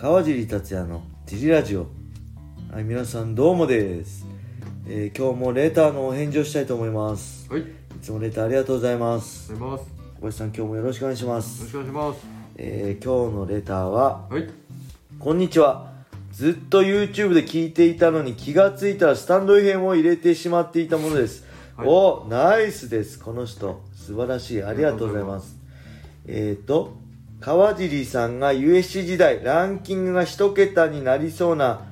川尻達也のジリラジオ。はい皆さんどうもです、えー今日もレターのお返事をしたいと思います。はい、いつもレターありがとうございます。おはようございます。小林さん今日もよろしくお願いしまよす。ろしくお願い。します。えー今日のレターははい、こんにちは。ずっと YouTube で聞いていたのに気がついたらスタンド FM を入れてしまっていたものです、はい。おナイスです。この人。素晴らしい。ありがとうございます。えっ、ー、と川尻さんが USC 時代ランキングが一桁になりそうな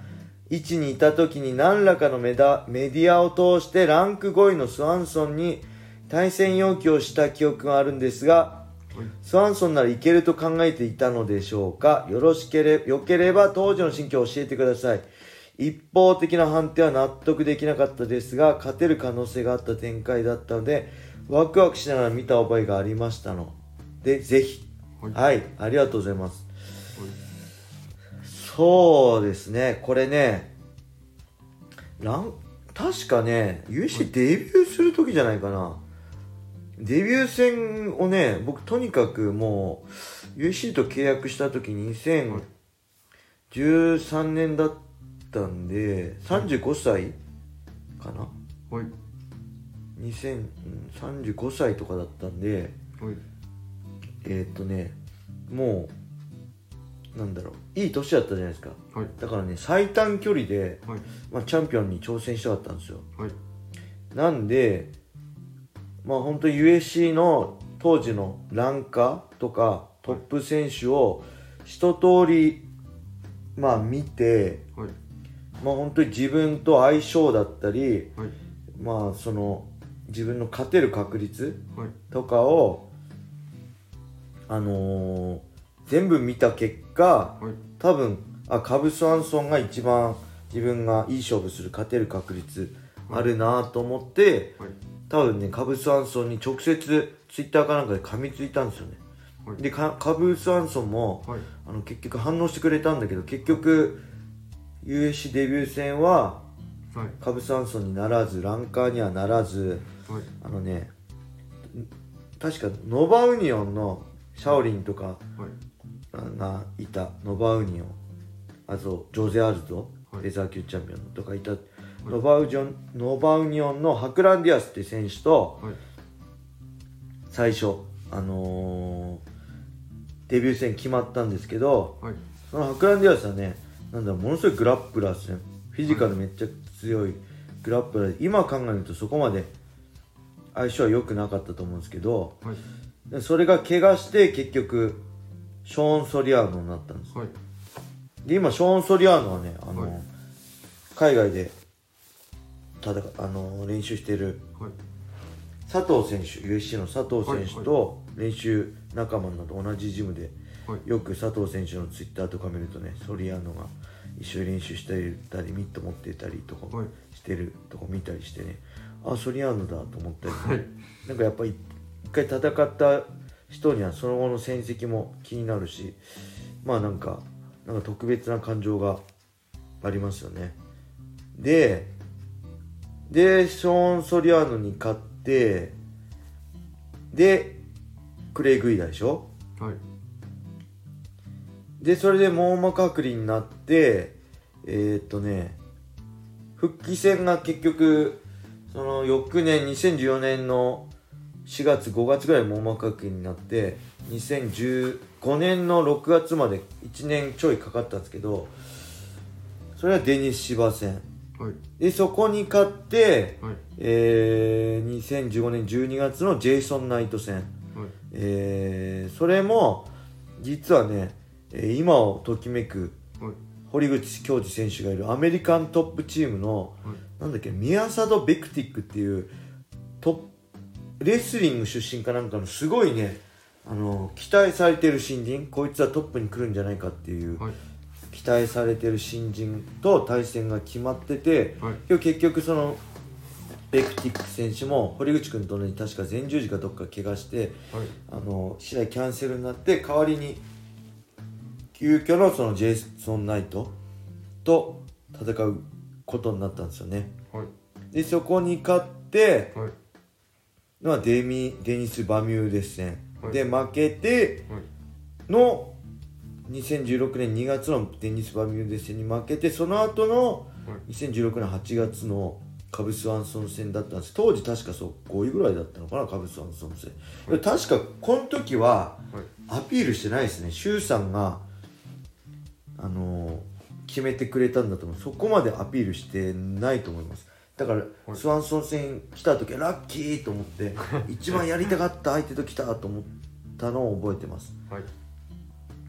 位置にいた時に何らかのメダメディアを通してランク5位のスワンソンに対戦要求をした記憶があるんですが、スワンソンならいけると考えていたのでしょうか？よろしければ、よければ当時の心境を教えてください。一方的な判定は納得できなかったですが、勝てる可能性があった展開だったので、ワクワクしながら見た覚えがありましたので、ぜひ。はい。はい、ありがとうございます。はい。そうですね、これね、ラン、確かね、USC デビューする時じゃないかな。デビュー戦をね、僕とにかくもう、USC と契約した時に2013年だったんで、35歳かな？はい、2000うん35歳とかだったんで、はい、えーっとね、もう、なんだろう、いい年だったじゃないですか。はい、だからね、最短距離で、はい、まあ、チャンピオンに挑戦したかったんですよ。はい、なんで、まあ本当 USC の当時のランカーとかトップ選手を一通り、まあ見て、はい、まあ本当に自分と相性だったり、はい、まあその自分の勝てる確率はい、とかを、あのー全部見た結果、はい、多分あカブス・アンソンが一番自分がいい勝負する勝てる確率あるなと思って、はい、多分ねカブス・アンソンに直接ツイッターかなんかで噛みついたんですよね、はい。でかカブス・アンソンもはい、あの結局反応してくれたんだけど結局 UFC デビュー戦ははい、カブス・アンソンにならずランカーにはならずはい、あのね確かノバウニオンのシャオリンとかはい、がいたノバウニオンあとジョゼ・アルド、はい。フェザー級チャンピオンとかいた、ノバウジョンノバウニオンのハクラン・ディアスっていう選手とはい、最初あのーデビュー戦決まったんですけどはい、そのハクランディアスはねなんだものすごいグラップラーですね。フィジカルめっちゃ強いグラップラーで今考えるとそこまで相性は良くなかったと思うんですけどはい、でそれが怪我して結局ショーン・ソリアーノになったんです。はい、で今ショーン・ソリアーノはねあの、はい。海外で戦あの練習している。はい、佐藤選手 USC の佐藤選手と練習仲間など同じジムではい、よく佐藤選手のツイッターとか見るとねソリアーノが一緒に練習していたりミット持ってたりとかはい。してるとこ見たりしてねあソリアーノだと思ったり、はい、なんかやっぱり一回戦った人にはその後の戦績も気になるしまあなんかなんか特別な感情がありますよね。ででショーン・ソリアーノに勝ってでクレイ・グイダでしょ？はい、でそれで網膜剥離になってえー、っとね復帰戦が結局その翌年2014年の4月5月ぐらい網膜剥離になって2015年の6月まで1年ちょいかかったんですけどそれはデニス芝戦はい、でそこに勝って、はい、えー、2015年12月のジェイソン・ナイト戦はい、えーそれも実はね、えー今をときめくはい、堀口恭司選手がいるアメリカントップチームのはい、なんだっけミアサド・ベクティックっていうトップレスリング出身かなんかのすごいねあの期待されてる新人こいつはトップに来るんじゃないかっていうはい、期待されてる新人と対戦が決まっててはい、今日結局そのベクティック選手も堀口君とね確か前十字かどっか怪我してはい、あの試合キャンセルになって代わりに急遽のそのジェイソン・ナイトと戦うことになったんですよね。はい、でそこに勝ってはい、のはデミデニス・バミューデス戦、はい。で負けてはい、の2016年2月のデニス・バミューデ戦に負けてその後の2016年8月のカブス・ワンソン戦だったんです。当時確かそう5位ぐらいだったのかなカブス・ワンソン戦、はい、確かこの時はアピールしてないですね。周さんがあのー、決めてくれたんだと思う。そこまでアピールしてないと思いますだから、スワンソン戦来た時ラッキーと思って 一番やりたかった相手と来たと思ったのを覚えてます、はい、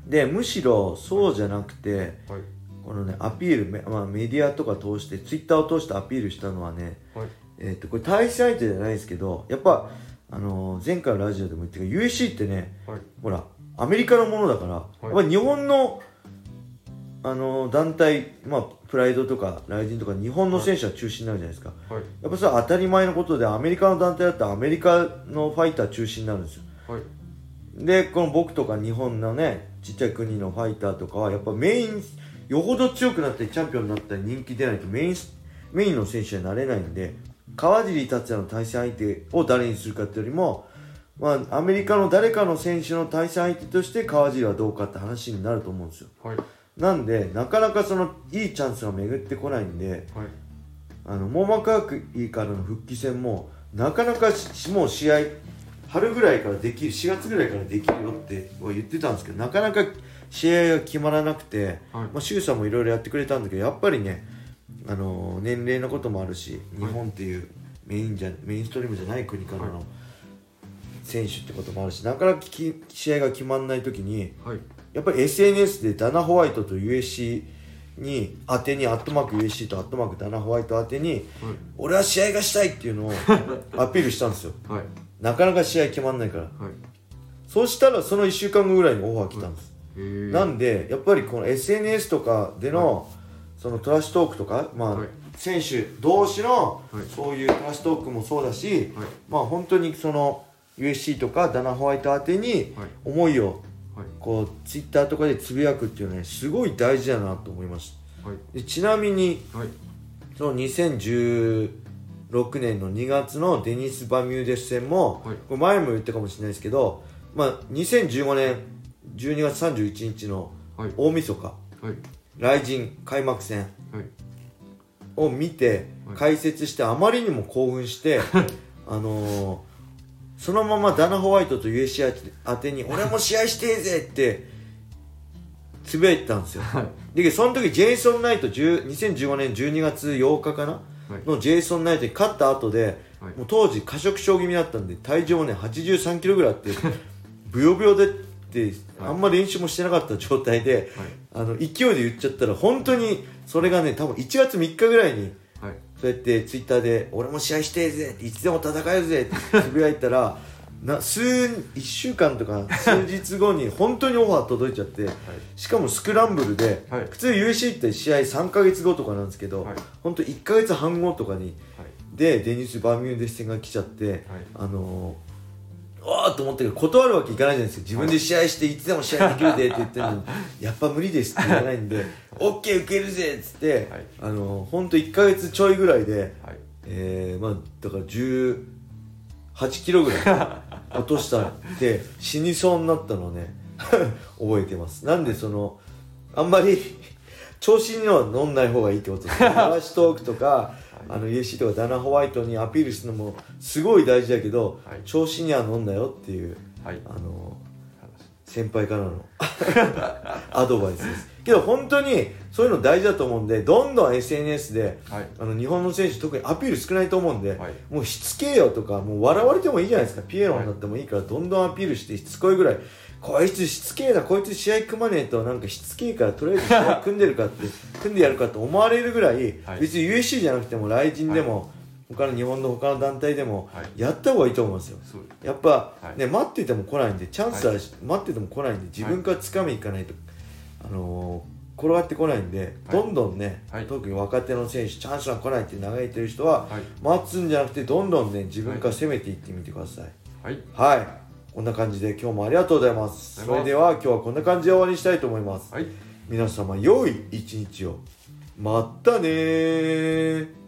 でむしろそうじゃなくて、はい、このねアピール、まあ、メディアとか通してツイッターを通してアピールしたのはね、はい、えー、とこれ対戦相手じゃないですけどやっぱ、あのー、前回のラジオでも言ったけど USC ってね、ほらアメリカのものだから、やっぱ日本のあの団体、まあ、プライドとかライジンとか日本の選手は中心になるじゃないですか、はい、やっぱそれは当たり前のことでアメリカの団体だったらアメリカのファイター中心になるんですよ、はい、でこの僕とか日本のねちっちゃい国のファイターとかはやっぱメインよほど強くなってチャンピオンになったり人気出ないとメインメインの選手になれないんで川尻達也の対戦相手を誰にするかっていうよりも、まあ、アメリカの誰かの選手の対戦相手として川尻はどうかって話になると思うんですよ、はいなんでなかなかそのいいチャンスが巡ってこないんで、はい、あの網膜剥からの復帰戦もなかなかもう試合春ぐらいからできる4月ぐらいからできるよって言ってたんですけどなかなか試合が決まらなくて、はい、まあ、周さんもいろいろやってくれたんだけどやっぱりね、あのー、年齢のこともあるし日本っていうメインじゃメインストリームじゃない国からの選手ってこともあるしなかなか試合が決まらない時に、はい、やっぱり SNS でダナ・ホワイトと USC に当てにアットマーク USC とアットマークダナ・ホワイト当てに、はい、俺は試合がしたいっていうのを アピールしたんですよ、はい、なかなか試合決まんないから、はい、そしたらその1週間後ぐらいにオファー来たんです、なんでやっぱりこの SNS とかでの、そのトラッシュトークとか、まあ選手同士のそういうトラッシュトークもそうだし、まあ本当にその USC とかダナ・ホワイト宛てに思いをこうツイッターとかでつぶやくっていうのはねすごい大事だなと思います、はい、でちなみに、はい、その2016年の2月のデニス・バミューデス戦も、はい、これ前も言ったかもしれないですけど、まあ、2015年12月31日の大晦日、はい、来神開幕戦を見て解説してあまりにも興奮してあのーそのままダナ・ホワイトと USC 宛てに俺も試合してえぜってつぶやいてたんですよ、はい、でその時ジェイソン・ナイト2015年12月8日かな、はい、のジェイソン・ナイトに勝った後で、はい、もう当時過食症気味だったんで体重もね8 3キロぐらいあって ブヨブヨでってあんま練習もしてなかった状態で、あの勢いで言っちゃったら本当にそれがね多分1月3日ぐらいにそうやってツイッターで「俺も試合してえぜ」いつでも戦えるぜ」ってつぶやいたら な数1週間とか数日後に 本当にオファー届いちゃって、はい、しかもスクランブルで、はい、普通 UC って試合3か月後とかなんですけど、はい、本当1か月半後とかに、でデニス・バーミューデス戦が来ちゃって、あのーわーと思ったけど断るわけいかないじゃないですか。自分で試合していつでも試合できるでって言ってるの。にやっぱ無理ですって言わないんで OK 受けるぜっつって、はい、あの本当1か月ちょいぐらいで、はい、えー、まあだから18キロぐらい 落としたって死にそうになったのをね覚えてます。なんでそのあんまり調子には乗んない方がいいってことです 話トークとかあの UC とかダナ・ホワイトにアピールするのもすごい大事だけど、はい、調子には乗んなよっていう、はい、あの先輩からの アドバイスです。けど本当にそういうの大事だと思うんでどんどん SNS で、はい、あの日本の選手特にアピール少ないと思うんで、もうしつけよとかもう笑われてもいいじゃないですか。ピエロになってもいいからどんどんアピールしてしつこいぐらいこいつしつけえなこいつ試合組まねえとなんかしつけえからとりあえず試合組んでるかって組んでやるかと思われるぐらい、はい、別に USC じゃなくても来人でも、はい、他の日本の他の団体でもやった方がいいと思うんですよ、やっぱ、ね待ってても来ないんでチャンスは、待ってても来ないんで自分から掴みに行かないと、あのー、転がってこないんで、どんどんね、特に若手の選手チャンスは来ないって嘆いてる人は、待つんじゃなくてどんどんね自分から攻めていってみてください。はい、はいこんな感じで今日もありがとうございます。それでは今日はこんな感じで終わりにしたいと思います、はい、皆様良い一日をまたね